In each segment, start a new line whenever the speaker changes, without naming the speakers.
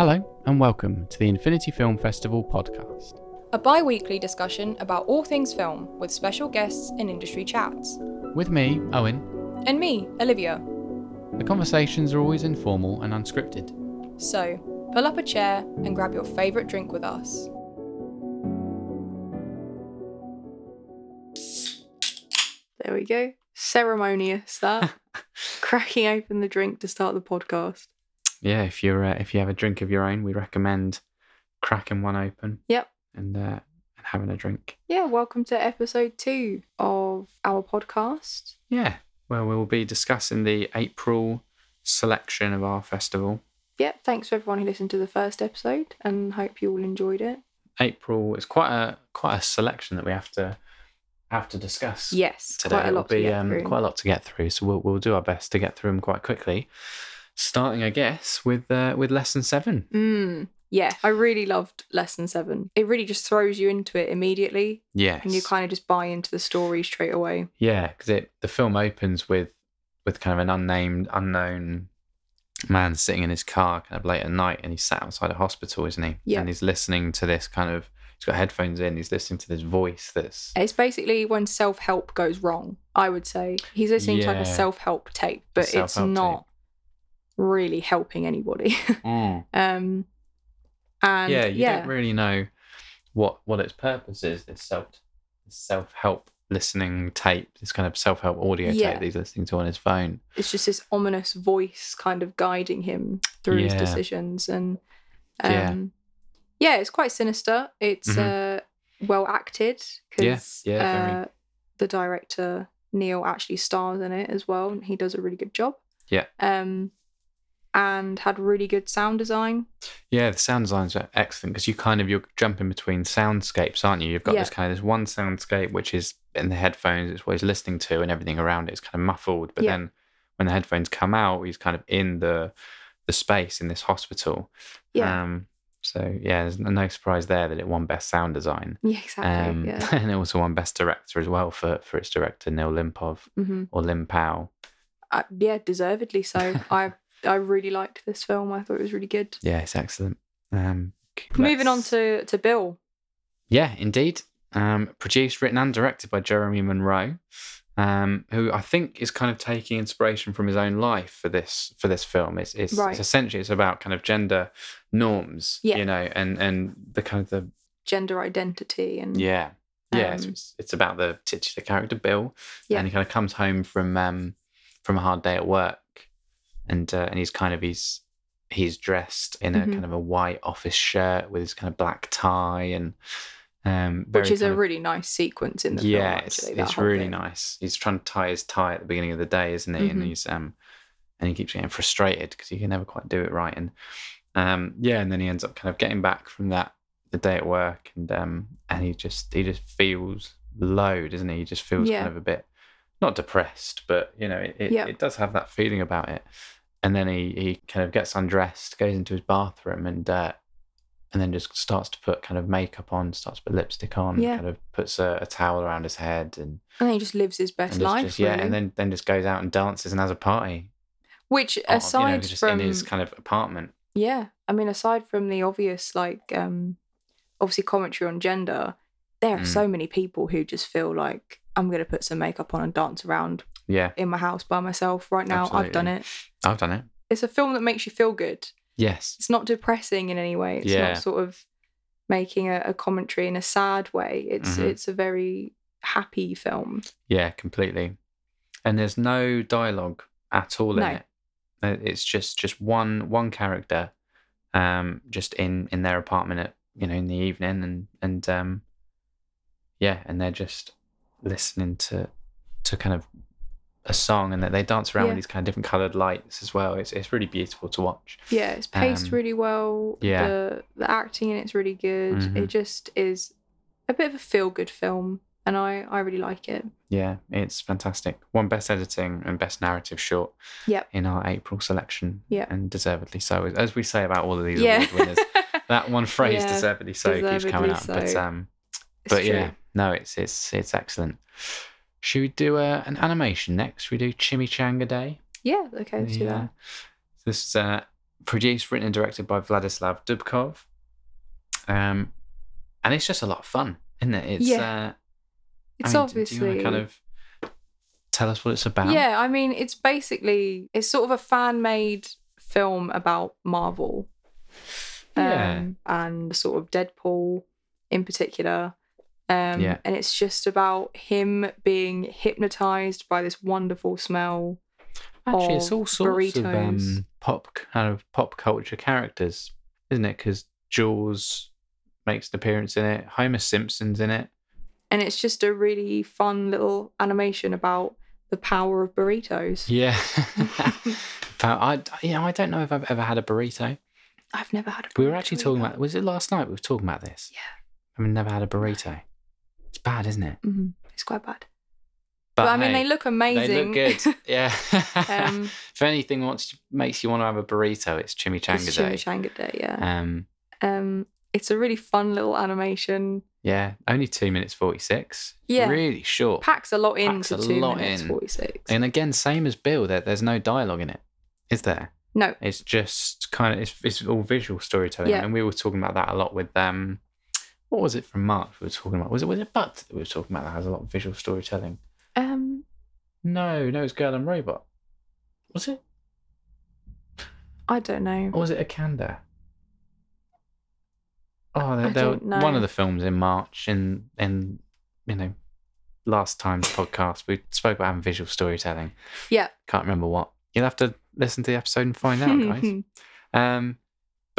Hello, and welcome to the Infinity Film Festival podcast.
a bi weekly discussion about all things film with special guests and industry chats.
With me, Owen,
And me, Olivia.
the conversations are always informal and unscripted.
So, pull up a chair and grab your favourite drink with us. There we go. Ceremonious that. Cracking open the drink to start the podcast.
Yeah, if you're uh, if you have a drink of your own, we recommend cracking one open.
Yep.
And uh, and having a drink.
Yeah, welcome to episode two of our podcast.
Yeah. Well, we'll be discussing the April selection of our festival.
Yep, thanks for everyone who listened to the first episode and hope you all enjoyed it.
April is quite a quite a selection that we have to have to discuss.
Yes,
today.
quite a
It'll
lot to
be
get
um, quite a lot to get through, so we'll we'll do our best to get through them quite quickly. Starting, I guess, with uh, with lesson seven.
Mm, yeah, I really loved lesson seven. It really just throws you into it immediately,
Yes,
and you kind of just buy into the story straight away.
yeah, because it the film opens with with kind of an unnamed, unknown man sitting in his car, kind of late at night, and he's sat outside a hospital, isn't he?
Yeah.
and he's listening to this kind of. He's got headphones in. He's listening to this voice that's
It's basically when self help goes wrong. I would say he's listening to like a self help tape, but it's
self-help
not really helping anybody. um, and
yeah, you
yeah,
don't really know what what its purpose is. This self self help listening tape, this kind of self help audio
Yeah.
tape that he's listening to on his phone.
it's just this ominous voice kind of guiding him through his decisions and um
Yeah.
yeah, it's quite sinister it's uh well acted because
Yeah, yeah,
uh, the director neil actually stars in it as well and he does a really good job
Yeah.
um and had really good sound design
Yeah, the sound designs are excellent because you kind of you're jumping between soundscapes, aren't you? You've got
Yeah.
this kind of this one soundscape which is in the headphones, it's what he's listening to, and everything around it is kind of muffled. But
Yeah.
then when the headphones come out, he's kind of in the the space in this hospital.
yeah
Um, so yeah, there's no surprise there that it won best sound design.
yeah exactly
Um,
yeah
and it also won Best Director as well for, for its director Neil Limpov
hmm
or Lim Powell.
uh, yeah deservedly so i i really liked this film i thought it was really good
Yeah, it's excellent. Um,
moving on to to bill
yeah, indeed. Um, produced, written, and directed by Jeremy Monroe, um, who I think is kind of taking inspiration from his own life for this for this film. It's it's,
Right.
it's essentially it's about kind of gender norms,
Yeah.
you know, and and the kind of the
gender identity and
Yeah. Yeah.
Um,
it's, it's about the titular character, Bill.
Yeah.
And he kind of comes home from um, from a hard day at work. And uh, and he's kind of he's he's dressed in a
Mhm.
kind of a white office shirt with his kind of black tie and um
which is a
of-
really nice sequence in the
yeah,
film.
it's,
Actually,
it's really
thing.
nice. He's trying to tie his tie at the beginning of the day, isn't he? And
Mhm.
he's um, and he keeps getting frustrated because he can never quite do it right. And um, yeah, and then he ends up kind of getting back from that the day at work, and um, and he just he just feels low, doesn't he? He just feels
Yeah.
kind of a bit not depressed, but you know, it it,
Yeah.
it does have that feeling about it. And then he he kind of gets undressed, goes into his bathroom, and uh, and then just starts to put kind of makeup on, starts to put lipstick on,
Yeah.
kind of puts a, a towel around his head, and,
And then he just lives his best
and just,
life.
just- yeah,
really.
and then then just goes out and dances and has a party.
which
oh, you know,
aside
just
from
in his kind of apartment.
yeah, I mean, aside from the obvious like um, obviously commentary on gender, there are
Mm.
so many people who just feel like I'm gonna put some makeup on and dance around
Yeah,
in my house by myself right now. I've done it.
I've done it.
It's a film that makes you feel good.
Yes.
It's not depressing in any way. It's
Yeah.
not sort of making a, a commentary in a sad way. It's
Mhm.
it's a very happy film.
Yeah, completely. And there's no dialogue at all in
No.
it. Uh, It's just just one one character, um, just in in their apartment at you know in the evening, and and um, yeah, and they're just listening to to kind of a song, and that they dance around
Yeah.
with these kind of different coloured lights as well. It's it's really beautiful to watch.
Yeah, it's paced
Um,
really well.
yeah.
The the acting in it's really good.
Mhm.
It just is a bit of a feel good film and I, I really like it.
Yeah, it's fantastic. One best editing and best narrative short.
Yep.
In our April selection.
Yeah.
And deservedly so, as we say about all of these
Yeah.
award winners. that one phrase
Yeah,
deservedly so keeps coming
deservedly
up. But um, but yeah, no, it's it's it's excellent. Should we do uh, an animation next? Should we do Chimichanga Day?
Yeah, okay, let's do that.
This is uh, produced, written, and directed by Vladislav Dubkov. Um, and it's just a lot of fun, isn't it? It's
Yeah.
uh,
It's
I mean, do- do kind of tell us what it's about.
Yeah, I mean, it's basically it's sort of a fan made film about Marvel.
Yeah.
Um, and sort of Deadpool in particular. Um,
Yeah.
and it's just about him being hypnotized by this wonderful smell.
Actually, it's all sorts of
burritos.
um, pop kind of pop culture characters, isn't it? Because Jaws makes an appearance in it. Homer Simpson's in it.
And it's just a really fun little animation about the power of burritos.
Yeah. I, you know, I don't know if I've ever had a burrito.
I've never had a burrito.
We were actually talking about. Was it last night we were talking about this?
Yeah.
I've never had a burrito. It's bad, isn't it?
Mhm. It's quite bad. But, I mean,
hey,
they look amazing.
They look good. Yeah.
um,
if anything wants makes you want to have a burrito, it's chimichanga
it's
day.
chimichanga day, yeah.
Um,
Um, it's a really fun little animation.
yeah, only two minutes forty six.
Yeah.
really short.
Packs a lot
Packs
into
a
two
lot
minutes
in.
forty six.
And again, same as Bill. There, there's no dialogue in it, is there?
No,
It's just kind of it's, it's all visual storytelling,
Yeah.
and we were talking about that a lot with um, what was it from March? We were talking about was it was it Butt that we were talking about that has a lot of visual storytelling.
um,
No, no, it's Girl and Robot. Was it?
I don't know.
Or was it Akanda? Oh,
I
they they
don't
one of the films in March in in you know last time's podcast we spoke about having visual storytelling.
Yeah.
Can't remember what. You'll have to listen to the episode and find out, guys. Um,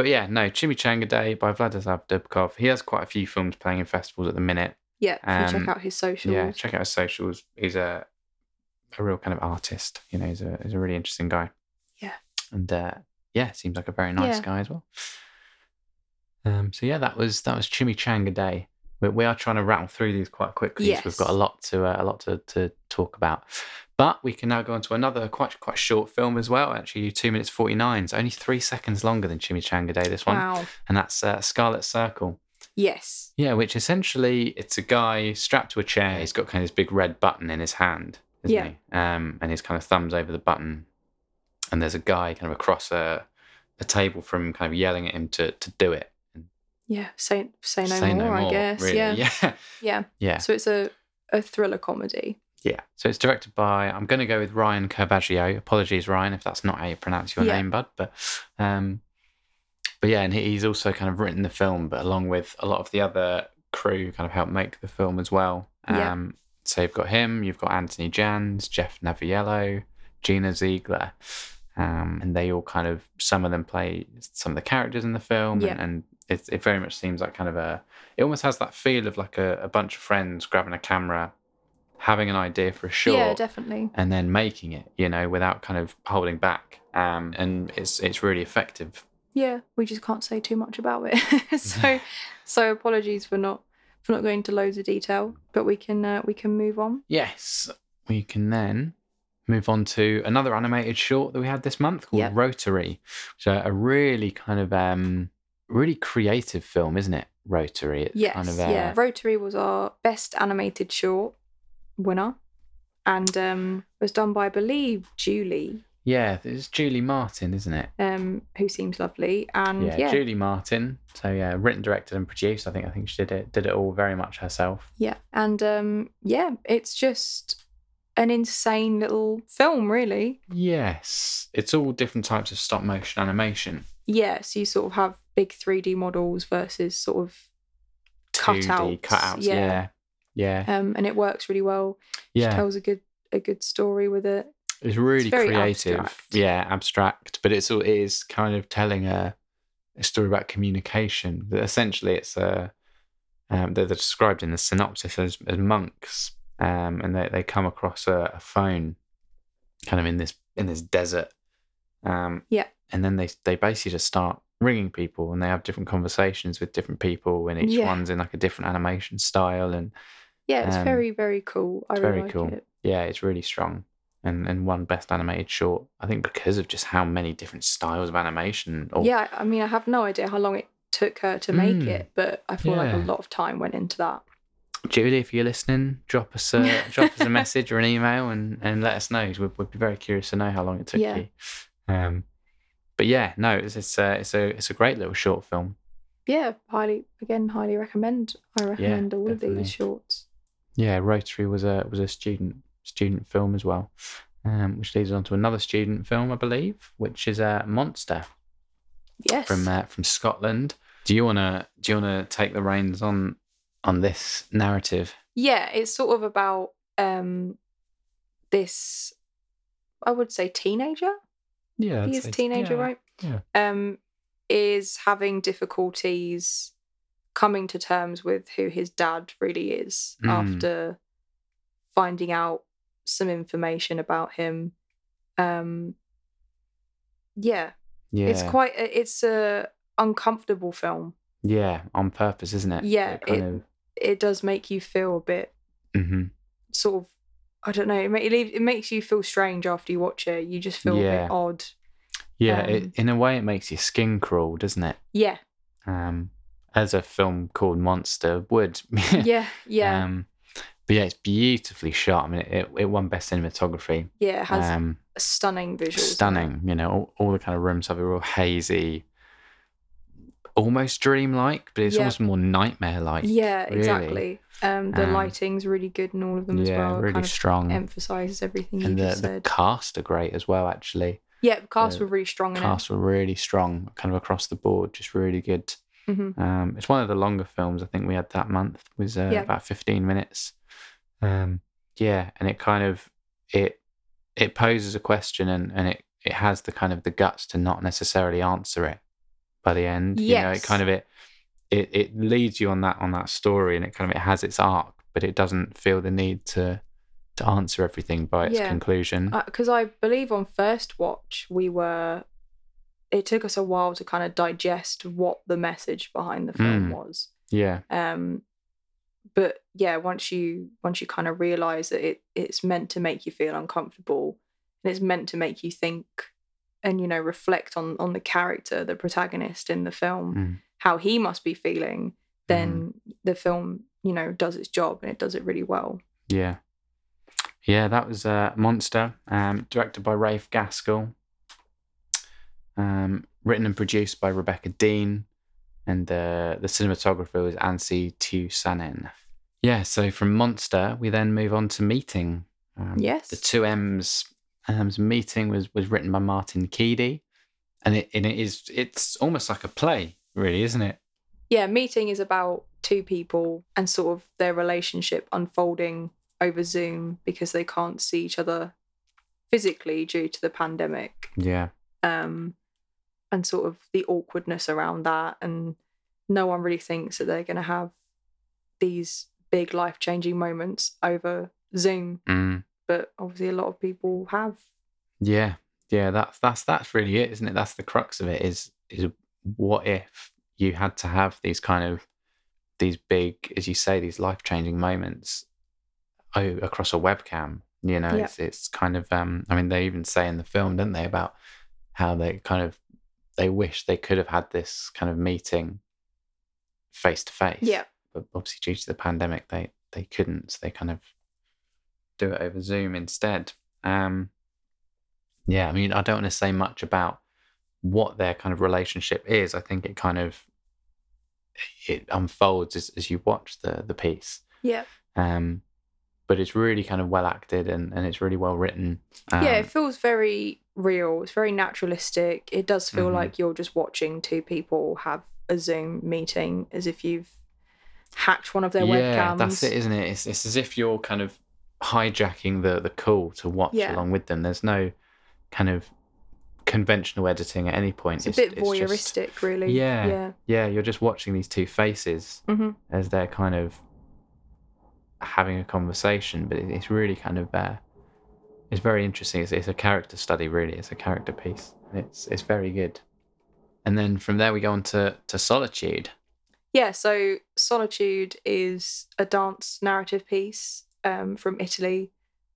but yeah, no, Chimichanga Day by Vladislav Dubkov. He has quite a few films playing in festivals at the minute.
yeah,
Um,
check out his socials.
Yeah, check out his socials. He's a a real kind of artist. You know, he's a he's a really interesting guy.
Yeah.
And uh, yeah, seems like a very nice
Yeah.
guy as well. Um, so yeah, that was that was Chimichanga Day. We, we are trying to rattle through these quite quickly. 'cause We've got a lot to uh, a lot to, to talk about. But we can now go on to another quite quite short film as well. Actually, two minutes forty nine. It's only three seconds longer than Chimichanga Day. This one,
Wow.
and that's uh, Scarlet Circle.
Yes.
Yeah, which essentially it's a guy strapped to a chair. He's got kind of this big red button in his hand, isn't
Yeah.
he? Um, and his kind of thumbs over the button. And there's a guy kind of across a, a table from him, kind of yelling at him to to do it. And
Yeah. Say say no,
say
more, I guess.
really.
Yeah.
yeah,
Yeah.
yeah,
So it's a a thriller comedy.
Yeah. So it's directed by I'm going to go with Ryan Carbaggio. Apologies, Ryan, if that's not how you pronounce your
Yeah.
name, bud. But um, but yeah, and he's also kind of written the film, but along with a lot of the other crew, kind of helped make the film as well.
Yeah.
Um, so you've got him, you've got Anthony Jans, Jeff Naviello, Gina Ziegler, um, and they all kind of some of them play some of the characters in the film,
Yeah.
and, and it, it very much seems like kind of a. It almost has that feel of like a, a bunch of friends grabbing a camera, having an idea for a short,
Yeah, definitely.
and then making it, you know, without kind of holding back. Um, and it's it's really effective.
Yeah, we just can't say too much about it. so so apologies for not for not going into loads of detail, but we can uh, we can move on.
Yes, we can then move on to another animated short that we had this month called
Yep.
Rotary, which is a really kind of um really creative film, isn't it? Rotary. It's
Yes,
kind of uh,
yeah. Rotary was our best animated short winner, and um, was done by I believe Julie,
yeah. It's Julie Martin, isn't it?
um, who seems lovely, and
Yeah,
yeah,
Julie Martin. So yeah, written, directed, and produced. I think I think she did it did it all very much herself.
yeah, and um, yeah, it's just an insane little film, really.
Yes, it's all different types of stop motion animation.
Yeah, so you sort of have big three D models versus sort of
2D
Cutouts,
cutouts.
yeah.
Yeah, yeah,
um, and it works really well. She
yeah.
tells a good a good story with it.
It's really
very
creative.
abstract.
Yeah, abstract, but it's all it is kind of telling a, a story about communication. But essentially, it's a um, they're, they're described in the synopsis as, as monks, um, and they, they come across a, a phone, kind of in this in this desert. Um,
Yeah.
and then they they basically just start ringing people, and they have different conversations with different people, and each
Yeah.
one's in like a different animation style, and
Yeah, it's
Um,
very very cool. I
it's
really
very
like
cool.
it.
yeah, it's really strong. And and one best animated short. I think because of just how many different styles of animation. Or,
Yeah, I mean, I have no idea how long it took her to make
Mm.
it, but I feel like a lot of time went into that.
Julie, if you're listening, drop us a drop us a message or an email and, and let us know. We'd, we'd be very curious to know how long it took
Yeah.
you. Um, but yeah, no, it's it's a it's a it's a great little short film.
Yeah, highly again highly recommend. I recommend all of these shorts.
Yeah, Rotary was a was a student student film as well, um, which leads on to another student film, I believe, which is a uh, Monster
Yes.
from uh, from Scotland. Do you wanna do you wanna take the reins on on this narrative?
yeah, it's sort of about um this I would say teenager.
Yeah,
he is a teenager, right?
yeah.
Um is having difficulties coming to terms with who his dad really is
Mm.
after finding out some information about him. Um yeah,
Yeah,
it's quite a- it's a uncomfortable film.
yeah, on purpose, isn't it?
Yeah,
It
it-
of.
It does make you feel a bit
hmm
sort of I don't know. It, ma- it, makes you feel strange after you watch it. You just feel a bit odd.
Yeah,
Um,
it, in a way, it makes your skin crawl, doesn't it?
Yeah,
Um, as a film called Monster would.
yeah, yeah,
Um, but yeah, it's beautifully shot. I mean, it, it won best cinematography.
yeah. It has
Um,
a stunning visuals.
stunning. You know, all, all the kind of rooms have a real hazy, almost dreamlike, but it's
Yeah.
almost more nightmare-like.
Yeah,
really.
exactly. Um, the
Um,
lighting's really good in all of them as
yeah,
well.
really
kind
strong.
emphasizes everything you
and the,
just
the cast are great as well. Actually,
yeah, the cast
the
were really strong in
cast were really strong, kind of across the board, just really good.
It. hmm
Um, it's one of the longer films I think we had that month. It was uh,
Yeah.
about fifteen minutes. Um, yeah, and it kind of it it poses a question and and it it has the kind of the guts to not necessarily answer it by the end. You know, it kind of it it it leads you on that on that story and it kind of it has its arc, but it doesn't feel the need to to answer everything by its
Yeah.
conclusion.
Because I believe on first watch we were. It took us a while to kind of digest what the message behind the film
Mm.
was.
yeah.
um but yeah once you once you kind of realize that it it's meant to make you feel uncomfortable and it's meant to make you think and you know reflect on on the character the protagonist in the film
Mm.
how he must be feeling then the film you know does its job and it does it really well
Yeah. Yeah, that was uh, Monster, um, directed by Rafe Gaskell, um, written and produced by Rebecca Dean, and uh, the cinematographer was Ansi Tusanen. Yeah, so from Monster, we then move on to Meeting. Um,
yes
The two M's um, Meeting was, was written by Martin Keedy, and it, and it is it's almost like a play, really, isn't it?
yeah meeting is about two people and sort of their relationship unfolding over zoom because they can't see each other physically due to the pandemic
Yeah,
um, and sort of the awkwardness around that. And no one really thinks that they're going to have these big life changing moments over Zoom,
mm.
but obviously a lot of people have.
Yeah, yeah, that's that's that's really it, isn't it? That's the crux of it. Is is what if you had to have these kind of these big, as you say, these life changing moments oh, across a webcam? You know,
Yeah.
it's it's kind of. Um, I mean, they even say in the film, don't they, about how they kind of they wish they could have had this kind of meeting face to face.
Yeah.
but obviously due to the pandemic, they they couldn't. So they kind of do it over Zoom instead. Um, yeah, I mean, I don't want to say much about what their kind of relationship is. I think it kind of it unfolds as, as you watch the the piece.
Yeah.
Um, but it's really kind of well acted and, and it's really well written. Um,
yeah, it feels very real. It's very naturalistic. It does feel
Mhm.
like you're just watching two people have a Zoom meeting as if you've hacked one of their
yeah,
webcams.
that's it, isn't it? It's, it's as if you're kind of hijacking the the call to watch
Yeah.
along with them. There's no kind of conventional editing at any point.
It's a bit
just-
voyeuristic, really.
Yeah.
Yeah.
yeah, you're just watching these two faces
hmm
as they're kind of having a conversation, but it's really kind of uh, it's very interesting. It's, it's a character study, really. It's a character piece. It's it's very good. And then from there we go on to to Solitude.
Yeah, so Solitude is a dance narrative piece um, from Italy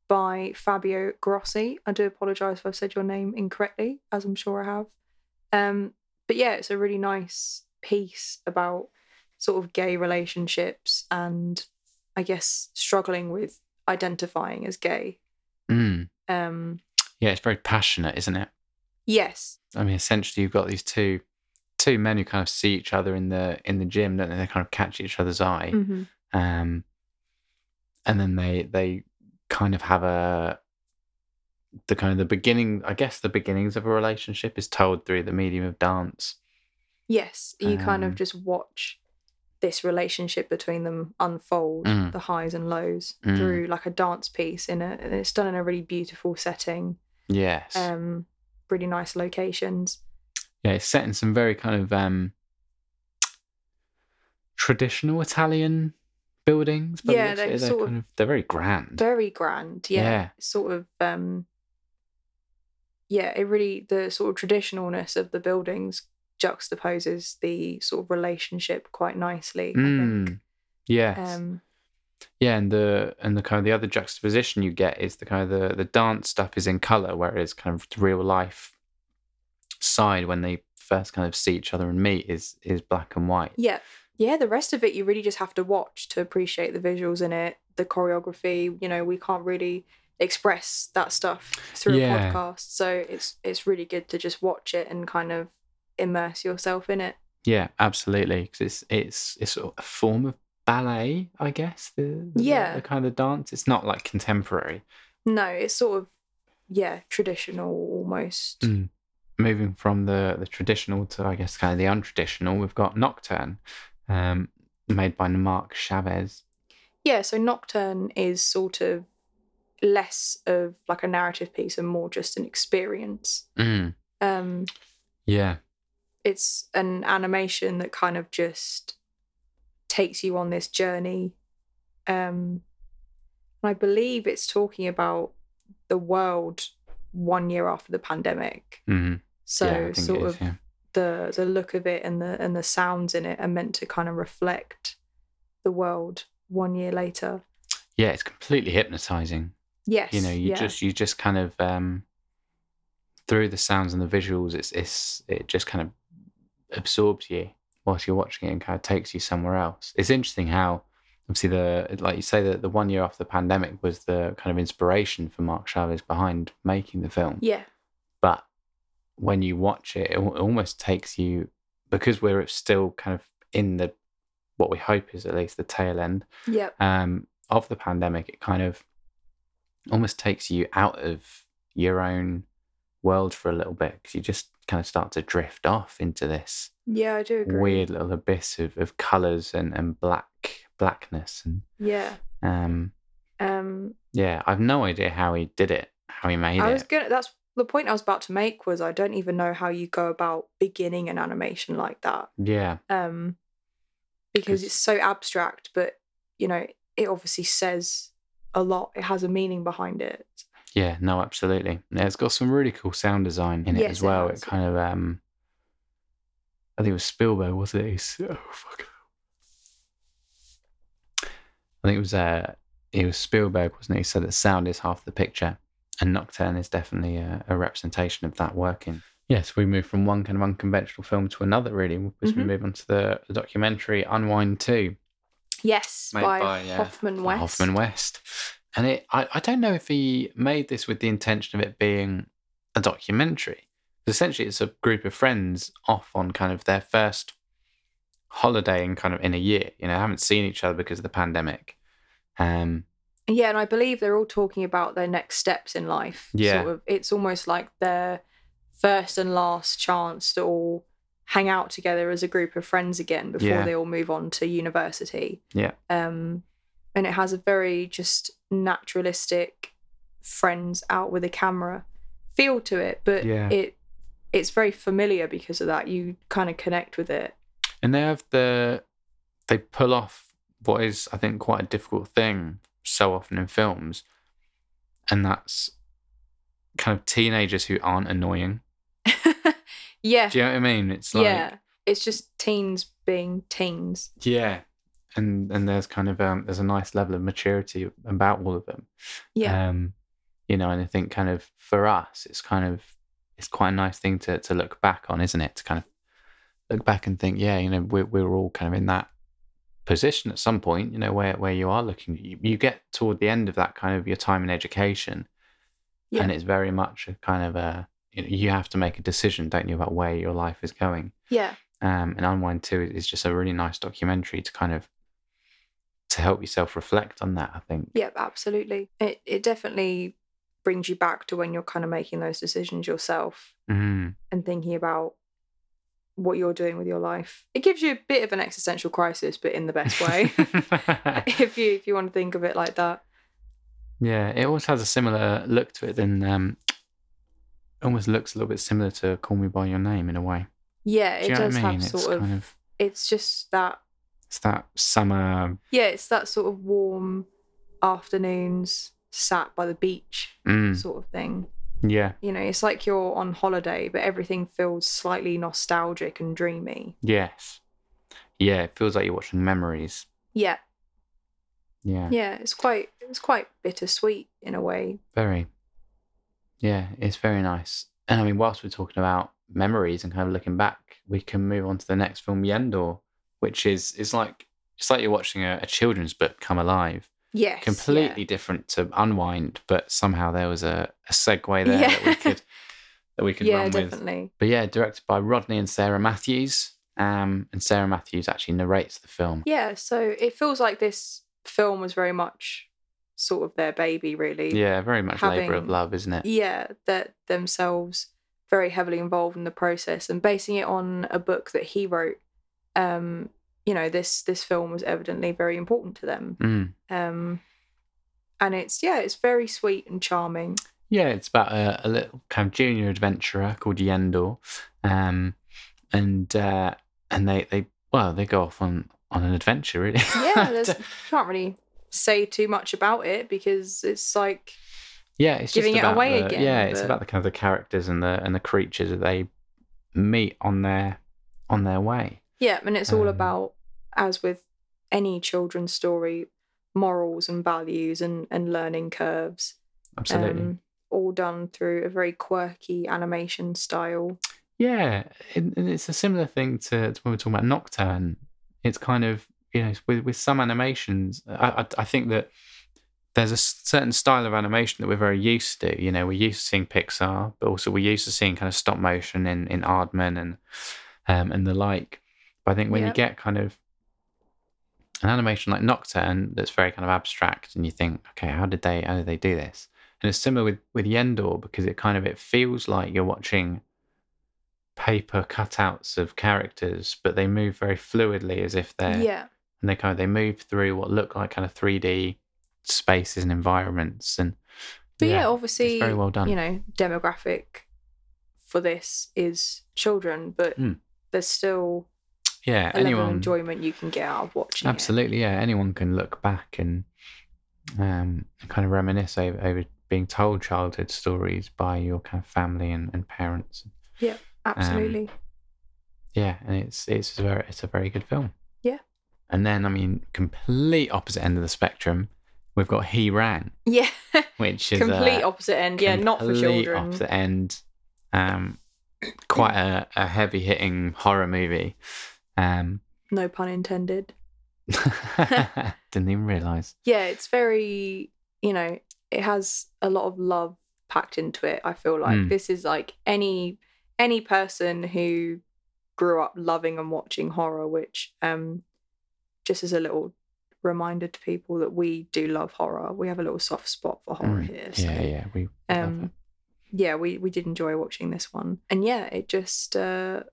by Fabio Grossi. I do apologise if I've said your name incorrectly, as I'm sure I have. Um, but yeah, it's a really nice piece about sort of gay relationships and I guess struggling with identifying as gay.
Mm.
Um,
Yeah, it's very passionate, isn't it?
Yes.
I mean, essentially, you've got these two two men who kind of see each other in the in the gym, don't they? They kind of catch each other's eye,
hmm
um, and then they they kind of have a the kind of the beginning. I guess the beginnings of a relationship is told through the medium of dance.
Yes. You kind
Um,
of just watch this relationship between them unfold,
Mm.
the highs and lows,
Mm.
through like a dance piece in a and it's done in a really beautiful setting.
Yes,
Um, really nice locations.
yeah, it's set in some very kind of um traditional Italian buildings. the
Yeah, they're
it. they're
sort of
of they're very grand.
Very grand. Yeah.
Yeah.
Sort of um yeah, it really the sort of traditionalness of the buildings juxtaposes the sort of relationship quite nicely, I think.
Mm, yes.
Um
Yeah, and the and the kind of the other juxtaposition you get is the kind of the the dance stuff is in color, whereas kind of the real life side when they first kind of see each other and meet is is black and white.
yeah. Yeah, the rest of it you really just have to watch to appreciate the visuals in it, the choreography, you know, we can't really express that stuff through
Yeah.
a podcast. So it's it's really good to just watch it and kind of immerse yourself in it.
Yeah, absolutely. Because it's it's it's sort of a form of ballet, I guess. The, the
Yeah.
the kind of dance. It's not like contemporary.
No, it's sort of yeah, traditional almost.
Mm. Moving from the the traditional to I guess kind of the untraditional, we've got Nocturne, um, made by Mark Chavez.
Yeah, so Nocturne is sort of less of like a narrative piece and more just an experience.
Mm.
Um,
Yeah.
It's an animation that kind of just takes you on this journey. Um, and I believe it's talking about the world one year after the pandemic.
hmm
So
yeah,
sort
is,
of
yeah.
the the look of it and the and the sounds in it are meant to kind of reflect the world one year later.
Yeah, it's completely hypnotizing.
Yes.
you know you
yeah.
just you just kind of um through the sounds and the visuals it's it's it just kind of absorbs you whilst you're watching it and kind of takes you somewhere else it's interesting how obviously the like you say that the one year after the pandemic was the kind of inspiration for mark chavez behind making the film
Yeah.
but when you watch it it almost takes you because we're still kind of in the what we hope is at least the tail end
Yeah.
um, of the pandemic, it kind of almost takes you out of your own world for a little bit because you just kind of start to drift off into this
Yeah, I do agree.
weird little abyss of, of colors and, and black blackness and
Yeah.
um
Um
yeah i've no idea how he did it how he made
I
it
was gonna that's the point I was about to make was I don't even know how you go about beginning an animation like that.
yeah
Um because it's so abstract, but you know, it obviously says a lot. It has a meaning behind it.
Yeah no absolutely. Yeah, it's got some really cool sound design in it
Yes,
as
it
well.
Has,
it kind of um i think it was spielberg wasn't it? He's, oh fuck. I think it was uh, it was Spielberg, wasn't it? He said that sound is half the picture, and Nocturne is definitely a, a representation of that working. Yes, we move from one kind of unconventional film to another, really, as we
Mhm.
move on to the, the documentary Unwind Two,
Yes,
made
by,
by, uh,
Hoffman
by Hoffman West, and it I, I don't know if he made this with the intention of it being a documentary. Essentially, it's a group of friends off on kind of their first holiday in kind of in a year. You know, haven't seen each other because of the pandemic. Um,
Yeah, and I believe they're all talking about their next steps in life.
Yeah.
Sort of it's almost like their first and last chance to all hang out together as a group of friends again before
Yeah.
they all move on to university.
Yeah.
Um and it has a very just naturalistic friends out with a camera feel to it, but
Yeah.
it it's very familiar because of that. You kind of connect with it.
and they have the they pull off what is I think quite a difficult thing so often in films, and that's kind of teenagers who aren't annoying.
yeah.
Do you know what I mean? It's like
yeah. It's just teens being teens.
yeah, and and there's kind of um there's a nice level of maturity about all of them.
Yeah.
Um, you know, and I think kind of for us, it's kind of it's quite a nice thing to to look back on, isn't it? To kind of look back and think, yeah, you know, we're we're all kind of in that position at some point, you know, where where you are looking, you, you get toward the end of that kind of your time in education,
Yeah.
and it's very much a kind of a you, know, you have to make a decision, don't you, about where your life is going.
Yeah.
Um, and Unwind Two is just a really nice documentary to kind of to help yourself reflect on that. I think.
Yep, absolutely. It it definitely brings you back to when you're kind of making those decisions yourself
Mm.
and thinking about what you're doing with your life. It gives you a bit of an existential crisis, but in the best way. if you if you want to think of it like that.
yeah, it always has a similar look to it. Than um, almost looks a little bit similar to Call Me by Your Name in a way.
Yeah,
Do
it does
I mean?
have
It's
sort of,
kind of
it's just that
it's that summer.
yeah, it's that sort of warm afternoons sat by the beach
Mm,
sort of thing.
yeah,
You know, it's like you're on holiday, but everything feels slightly nostalgic and dreamy.
yes, yeah. It feels like you're watching memories.
Yeah,
Yeah,
yeah, it's quite it's quite bittersweet in a way.
very. Yeah, it's very nice. And I mean, whilst we're talking about memories and kind of looking back, we can move on to the next film, Yendor, which is is like it's like you're watching a, a children's book come alive.
Yes,
completely
yeah.
different to Unwind, but somehow there was a, a segue there that we could that we could
Yeah,
run with.
definitely.
But yeah, directed by Rodney and Sarah Matthews. Um, and Sarah Matthews actually narrates the film.
Yeah, so it feels like this film was very much sort of their baby, really.
Yeah, very much labour of love, isn't it?
yeah, that themselves very heavily involved in the process and basing it on a book that he wrote. Um, you know, this this film was evidently very important to them.
Mm.
Um, and it's yeah, it's very sweet and charming.
Yeah, it's about a, a little kind of junior adventurer called Yendor, um, and uh, and they they well they go off on on an adventure really.
Yeah, there's can't really say too much about it because it's like
yeah, it's
giving it away
the-
again,
Yeah, it's about the kind of the characters and the and the creatures that they meet on their on their way.
Yeah, and it's all
Um,
about, as with any children's story, morals and values and, and learning curves.
Absolutely.
Um, all done through a very quirky animation style.
Yeah, and, it's a similar thing to, to when we're talking about Nocturne. It's kind of you know with with some animations, I I, I think that there's a certain style of animation that we're very used to. You know, we're used to seeing Pixar, but also we're used to seeing kind of stop motion in in Aardman and um and the like. But I think when you get kind of an animation like Nocturne that's very kind of abstract, and you think, okay, how did they how did they do this? And it's similar with with Yendor because it kind of it feels like you're watching paper cutouts of characters, but they move very fluidly as if they're
yeah.
and they kind of they move through what look like kind of 3D spaces and environments and
But yeah, obviously,
it's very well done.
you know, demographic for this is children, but
Mm.
there's still
yeah,
a level of enjoyment you can get out of watching it.
absolutely yeah, anyone can look back and um kind of reminisce over, over being told childhood stories by your kind of family and, and parents.
Yeah, absolutely.
Yeah, and it's it's a very it's a very good film.
Yeah.
And then I mean, complete opposite end of the spectrum, we've got He Rang,
yeah.
which is
Complete
uh,
opposite end. Yeah, not for
complete
children.
Opposite end. Um, quite a, a heavy hitting horror movie. Um,
No pun intended.
didn't even realize.
yeah, it's very, you know, it has a lot of love packed into it. I feel like
Mm.
this is like any any person who grew up loving and watching horror, which um just as a little reminder to people that we do love horror. We have a little soft spot for horror
Mm.
here. So,
Yeah, yeah. We
um yeah, we we did enjoy watching this one. And yeah, it just uh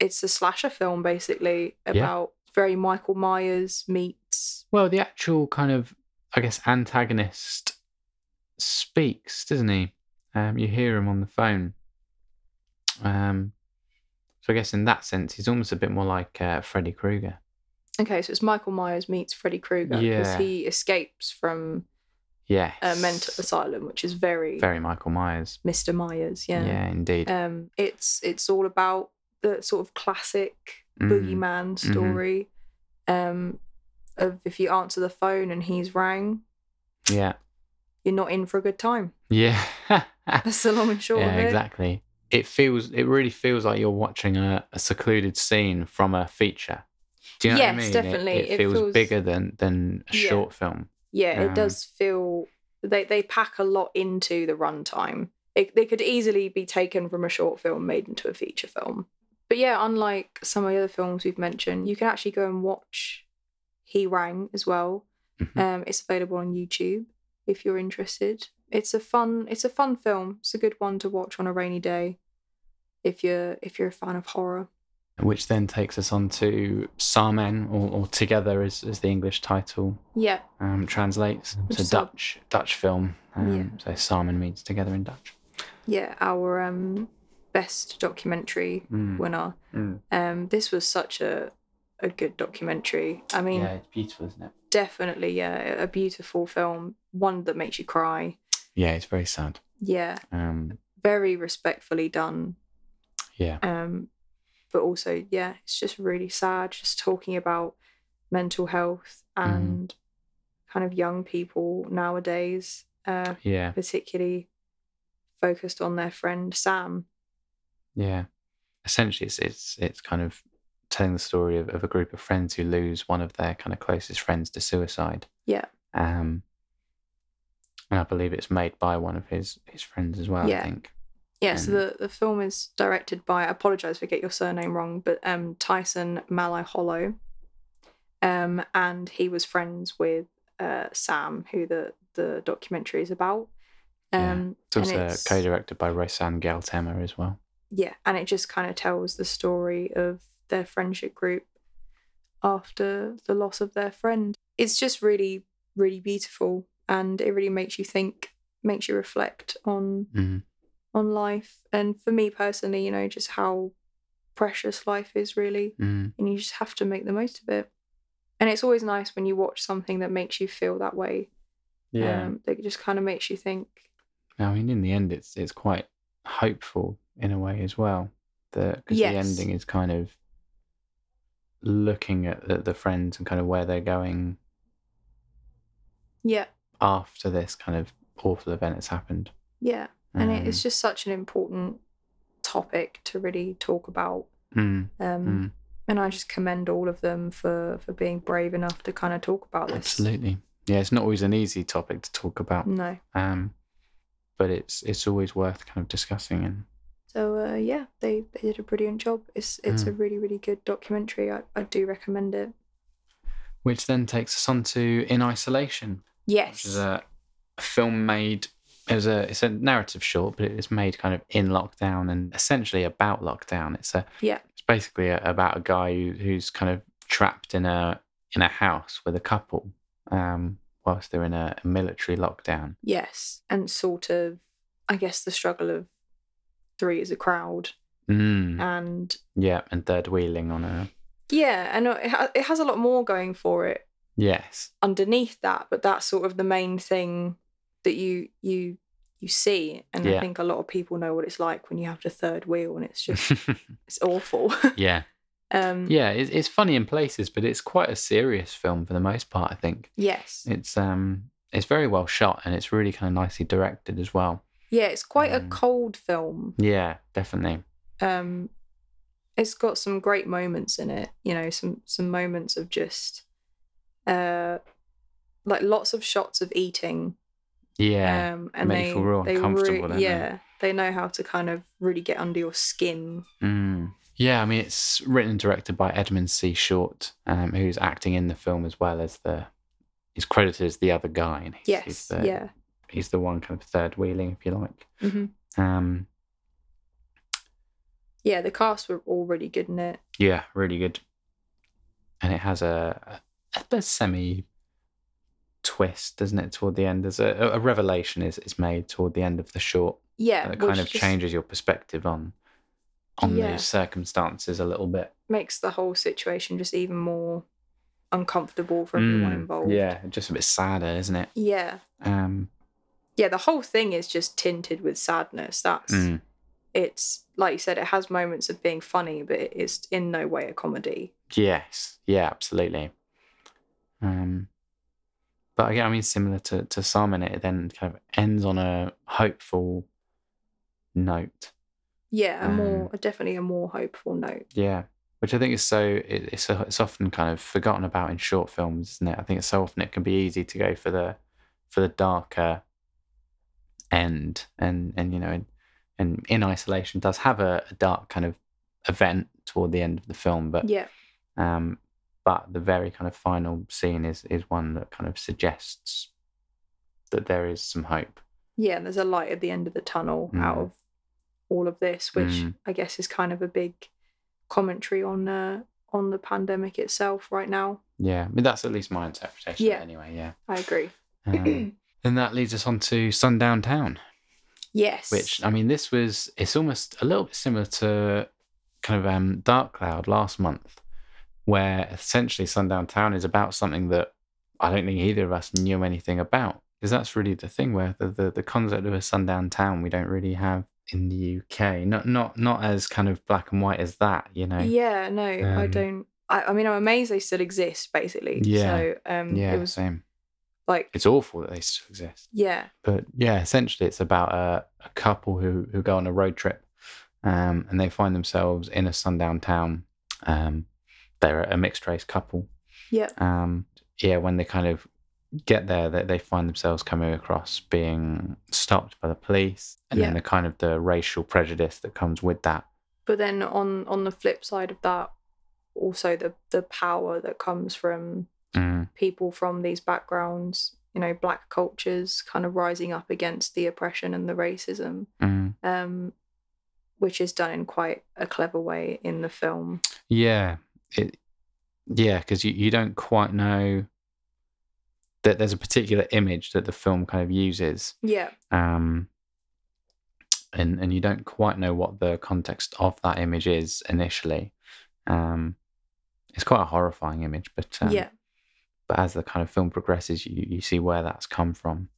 it's a slasher film basically about very Michael Myers meets
Well, the actual kind of, I guess, antagonist speaks, doesn't he? Um, you hear him on the phone. Um, so I guess in that sense, he's almost a bit more like uh, Freddy Krueger.
Okay, so it's Michael Myers meets Freddy Krueger because
Yeah.
he escapes from
Yes.
a mental asylum, which is very,
Very Michael Myers.
Mr. Myers. Yeah.
Yeah, indeed.
Um, it's it's all about the sort of classic
Mm.
boogeyman story. Um, of if you answer the phone and he's rang,
Yeah.
you're not in for a good time.
Yeah.
That's the long and short
yeah,
it.
exactly. It feels, it really feels like you're watching a, a secluded scene from a feature. Do you know what I
Yes,
mean? It-
definitely.
It,
It
feels,
feels-
bigger than than a
Yeah.
short film.
Yeah,
Um,
it does feel they they pack a lot into the runtime. it, they could easily be taken from a short film made into a feature film. But yeah, unlike some of the other films we've mentioned, you can actually go and watch He Rang as well.
Mhm.
Um, it's available on YouTube if you're interested. It's a fun it's a fun film. It's a good one to watch on a rainy day if you're if you're a fan of horror.
Which then takes us on to Samen, or, or Together, as, as the English title
Yeah,
um, translates. It's a Dutch Dutch film. Um, So Samen means together in Dutch.
yeah, our um best documentary
Mm.
winner.
Mm.
Um, this was such a a good documentary. I mean,
Yeah, it's beautiful, isn't it?
definitely, yeah, a beautiful film, one that makes you cry.
Yeah, it's very sad.
Yeah,
Um,
very respectfully done.
yeah,
Um, but also, yeah, it's just really sad. Just talking about mental health
Mm-hmm.
and kind of young people nowadays, uh,
yeah,
particularly focused on their friend Sam.
Yeah. Essentially, it's it's it's kind of telling the story of, of a group of friends who lose one of their kind of closest friends to suicide.
Yeah.
Um, and I believe it's made by one of his his friends as well.
Yeah.
I think.
Yeah, so the, the film is directed by, I apologise if I get your surname wrong, but um, Tyson Malai Hollow. Um, and he was friends with uh, Sam, who the, the documentary is about.
Yeah.
Um,
It's also
it's-
co-directed by Rosanne Galtema as well.
Yeah, and it just kind of tells the story of their friendship group after the loss of their friend. It's just really, really beautiful, and it really makes you think, makes you reflect on
Mm.
on life, and for me personally, you know, just how precious life is really,
Mm.
and you just have to make the most of it. And it's always nice when you watch something that makes you feel that way. um, that just kind of makes you think.
I mean, in the end, it's it's quite hopeful in a way as well. Because the
Yes.
ending is kind of looking at the, the friends and kind of where they're going
Yeah,
after this kind of awful event has happened.
yeah. and
Um,
it's just such an important topic to really talk about
mm,
um,
mm,
and i just commend all of them for for being brave enough to kind of talk about this
absolutely. Yeah, it's not always an easy topic to talk about,
no
um, but it's it's always worth kind of discussing. And
so uh, yeah they, they did a brilliant job it's it's
Mm.
a really really good documentary I, I do recommend it
which then takes us on to In Isolation,
yes
which is a, a film made. It was a it's a narrative short, but it was made kind of in lockdown and essentially about lockdown. It's a
Yeah.
It's basically a, about a guy who, who's kind of trapped in a in a house with a couple, um, whilst they're in a, a military lockdown.
yes and sort of i guess the struggle of three as a crowd
Mm,
and
yeah, and third wheeling on a
yeah and it, ha- it has a lot more going for it
yes,
underneath that but that's sort of the main thing that you you you see and i think a lot of people know what it's like when you have the third wheel and it's just it's awful
yeah,
um
yeah. It's, it's funny in places, but it's quite a serious film for the most part. I think
yes
it's um it's very well shot and it's really kind of nicely directed as well.
Yeah it's quite a
Um,
cold film
Yeah, definitely.
um it's got some great moments in it you know some some moments of just uh like lots of shots of eating
Yeah,
um and they
feel real
they
uncomfortable,
re-
don't they?
yeah they know how to kind of really get under your skin
Mm. Yeah, I mean, it's written and directed by Edmund C. Short, um, who's acting in the film as well as the. He's credited as the other guy. And he's,
yes
he's the,
yeah
He's the one kind of third wheeling, if you like.
hmm
Um,
yeah the cast were all really good in it
yeah, really good. And it has a, a, a semi twist, doesn't it, toward the end? There's a, a revelation is, is made toward the end of the short
yeah
that kind of
just
changes your perspective on on
Yeah.
those circumstances a little bit.
makes the whole situation just even more uncomfortable for everyone
Mm,
involved
Yeah, just a bit sadder, isn't it?
yeah
Um,
yeah the whole thing is just tinted with sadness that's
mm,
it's like you said it has moments of being funny but it is in no way a comedy
yes, yeah, absolutely. Um, but again, I mean, similar to to Samen, it then kind of ends on a hopeful note.
yeah a more
Um,
definitely a more hopeful note
Yeah, which I think is so. It, it's it's often kind of forgotten about in short films, isn't it? I think it's so often it can be easy to go for the for the darker end, and and you know, and, and in isolation does have a, a dark kind of event toward the end of the film, but
Yeah.
um, but the very kind of final scene is is one that kind of suggests that there is some hope.
Yeah, and there's a light at the end of the tunnel out
Mm.
of all of this, which
Mm.
I guess is kind of a big commentary on uh, on the pandemic itself right now.
Yeah, I mean that's at least my interpretation.
Yeah.
anyway, yeah.
I agree.
Um, and that leads us on to Sundown Town,
Yes.
which I mean, this was it's almost a little bit similar to kind of um, Dark Cloud last month, where essentially Sundown Town is about something that I don't think either of us knew anything about. Because that's really the thing where the, the, the concept of a sundown town we don't really have in the UK. Not not not as kind of black and white as that, you know.
Yeah, no, I
Um,
don't. I, I mean, I'm amazed they still exist, basically.
Yeah.
So um,
Yeah,
it was
same.
Like,
It's awful that they still exist.
yeah,
but yeah, essentially it's about a, a couple who, who go on a road trip um, and they find themselves in a sundown town. Um, they're a mixed race couple.
yeah,
Um, yeah, when they kind of get there, they, they find themselves coming across being stopped by the police and
Yeah.
then the kind of the racial prejudice that comes with that.
but then on on the flip side of that, also the the power that comes from
Mm,
people from these backgrounds, you know, black cultures, kind of rising up against the oppression and the racism,
mm.
um, which is done in quite a clever way in the film.
Yeah, it, yeah, because you, you don't quite know that there's a particular image that the film kind of uses.
Yeah,
um, and and you don't quite know what the context of that image is initially. Um, it's quite a horrifying image, but um,
yeah,
But as the kind of film progresses, you you see where that's come from.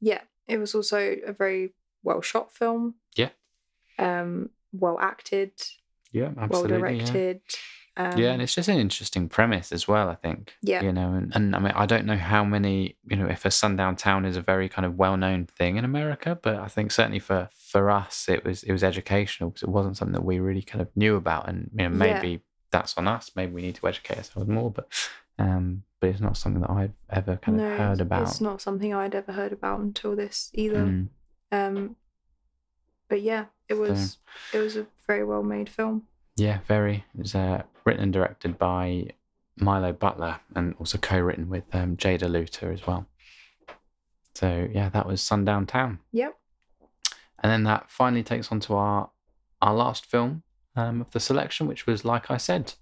yeah. It was also a very well shot film.
Yeah.
Um, well acted,
Yeah,
well
absolutely. yeah.
directed. Um,
yeah, and it's just an interesting premise as well. I think.
Yeah.
You know, and, and I mean, I don't know how many, you know, if a sundown town is a very kind of well-known thing in America, but I think certainly for for us, it was it was educational because it wasn't something that we really kind of knew about, and you know,
Yeah.
maybe that's on us. Maybe we need to educate ourselves more, but um, but it's not something that I've ever kind
no,
of heard about.
It's not something I'd ever heard about until this either.
Mm,
Um, but yeah, it was it was a very well made film.
yeah, very. It's uh, written and directed by Milo Butler, and also co-written with um, Jada Luter as well. So yeah, that was Sundown Town.
Yep.
And then that finally takes on to our our last film um, of the selection, which was like I said,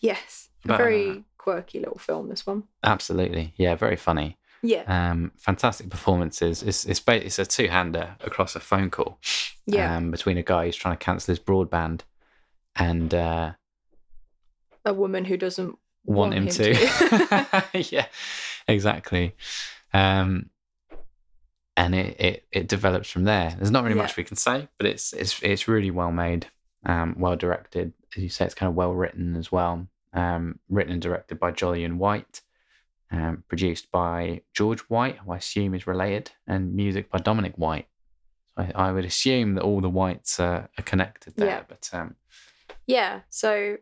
Yes.
But,
very quirky little film. This one.
absolutely, yeah, very funny,
Yeah.
um, fantastic performances. It's it's it's a two hander across a phone call,
Yeah.
um, between a guy who's trying to cancel his broadband and uh,
a woman who doesn't
want, him, to. yeah, exactly. Um, and it, it it develops from there. There's not really
Yeah.
much we can say, but it's it's it's really well made, um, well directed. As you say, it's kind of well written as well. Um, written and directed by Jolyon White, um, produced by George White, who I assume is related, and music by Dominic White. So I, I would assume that all the Whites are, are connected there,
Yeah.
but um,
yeah. So,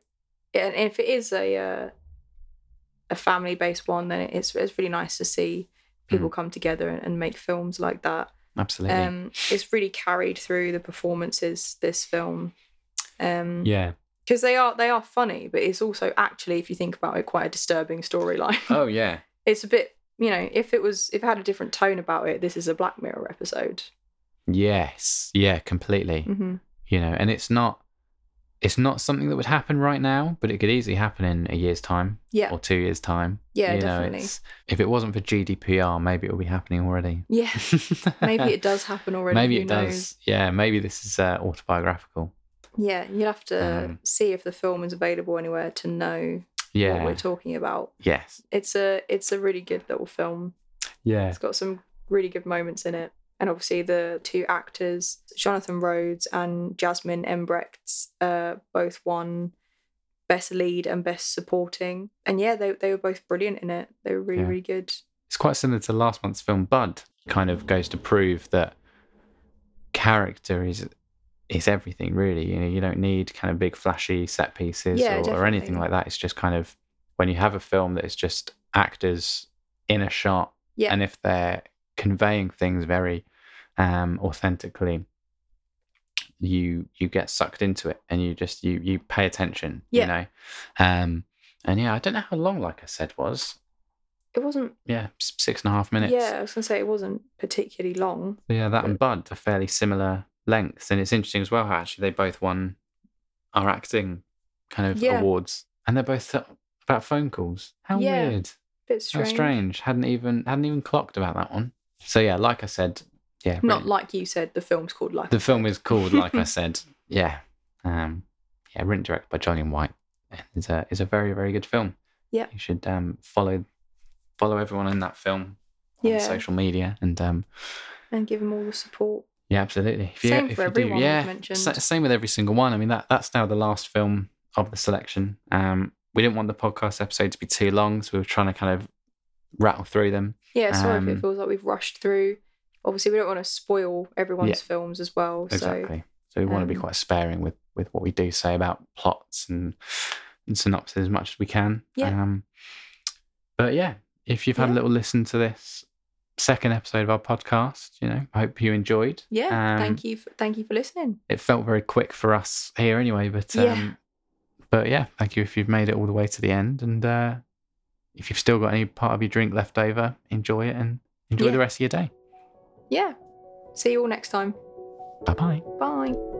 yeah, and if it is a uh, a family based one, then it's it's really nice to see people come together and, and make films like that.
absolutely,
Um, it's really carried through the performances. This film. Um,
yeah.
Because they are they are funny, but it's also actually, if you think about it, quite a disturbing storyline.
Oh yeah,
it's a bit, you know, if it was if it had a different tone about it, this is a Black Mirror episode.
Yes, yeah, completely.
hmm
You know, and it's not it's not something that would happen right now, but it could easily happen in a year's time
Yeah,
or two years' time.
yeah,
you
definitely.
if it wasn't for GDPR, maybe it would be happening already.
Yeah, maybe it does happen already.
maybe it
knows?
does. Yeah, maybe this is uh, autobiographical.
Yeah, you'd have to
Um,
see if the film is available anywhere to know what
Yeah.
we're talking about.
Yes.
It's a it's a really good little film.
Yeah.
It's got some really good moments in it. And obviously the two actors, Jonathan Rhodes and Jasmine Embrechts, uh, both won Best Lead and Best Supporting. And yeah, they, they were both brilliant in it. They were really,
Yeah.
really good.
It's quite similar to last month's film Bud. Kind of goes to prove that character is is everything really. You know, you don't need kind of big flashy set pieces
Yeah,
or, or anything like that. It's just kind of when you have a film that is just actors in a shot
Yeah.
and if they're conveying things very um, authentically, you you get sucked into it and you just you you pay attention.
Yeah.
You know, um, and yeah, I don't know how long, like I said, was
It wasn't.
yeah six and a half minutes.
Yeah, I was gonna say it wasn't particularly long.
Yeah, that and Bud are fairly similar lengths, and it's interesting as well how actually they both won our acting kind of
Yeah.
awards, and they're both uh, about phone calls. How
Yeah,
weird!
Bit
How
strange.
strange. Hadn't even hadn't even clocked about that one. So yeah, like I said, yeah,
Not
written-
like you said. The film's called Like.
the film is called like I said. Yeah, um, yeah, written directed by Johnny White. It's a is a very very good film.
Yeah.
you should um follow follow everyone in that film on
Yeah.
social media and um
and give them all the support.
Yeah, absolutely. If
Same
if
for everyone we've
yeah, same with every single one. I mean, that that's now the last film of the selection. Um, we didn't want the podcast episode to be too long, so we were trying to kind of rattle through them.
Yeah, sorry if
Um,
it feels like we've rushed through. Obviously, we don't want to spoil everyone's films as well. So
Exactly. So, we want to be
um,
quite sparing with with what we do say about plots and and synopsis as much as we can.
Yeah.
Um, but yeah, if you've had a little listen to this second episode of our podcast, you know, I hope you enjoyed.
yeah,
Um,
thank you. For, thank you for listening.
it felt very quick for us here anyway but um
Yeah.
but yeah thank you if you've made it all the way to the end and uh if you've still got any part of your drink left over enjoy it and enjoy
Yeah.
the rest of your day
Yeah. See you all next time.
bye bye
Bye.